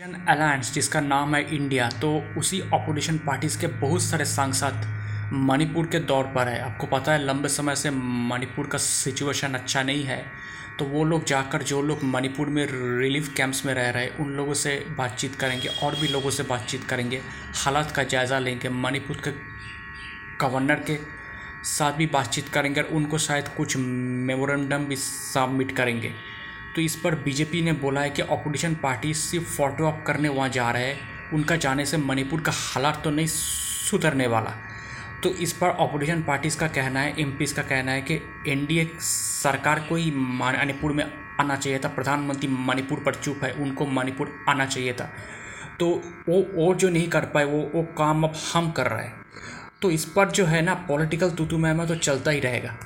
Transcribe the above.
Alliance जिसका नाम है इंडिया तो उसी अपोजिशन पार्टीज़ के बहुत सारे सांसद मणिपुर के दौर पर है। आपको पता है, लंबे समय से मणिपुर का सिचुएशन अच्छा नहीं है। तो वो लोग जाकर, जो लोग मणिपुर में रिलीफ कैंप्स में रह रहे उन लोगों से बातचीत करेंगे, और भी लोगों से बातचीत करेंगे। हालात का जायज़ा लेंगे, मणिपुर के गवर्नर के साथ भी बातचीत करेंगे, और उनको शायद कुछ मेमोरेंडम भी सबमिट करेंगे। तो इस पर बीजेपी ने बोला है कि अपोजिशन पार्टी सिर्फ़ फ़ोटो अप करने वहाँ जा रहे हैं। उनका जाने से मणिपुर का हालात तो नहीं सुधरने वाला। तो इस पर अपोजिशन पार्टीज़ का कहना है एम का कहना है कि एनडीए सरकार को ही मणिपुर में आना चाहिए था। प्रधानमंत्री मणिपुर पर चुप है, उनको मणिपुर आना चाहिए था। तो वो और जो नहीं कर पाए, वो वो काम अब हम कर रहे हैं। तो इस पर जो है ना, पॉलिटिकल में तो चलता ही रहेगा।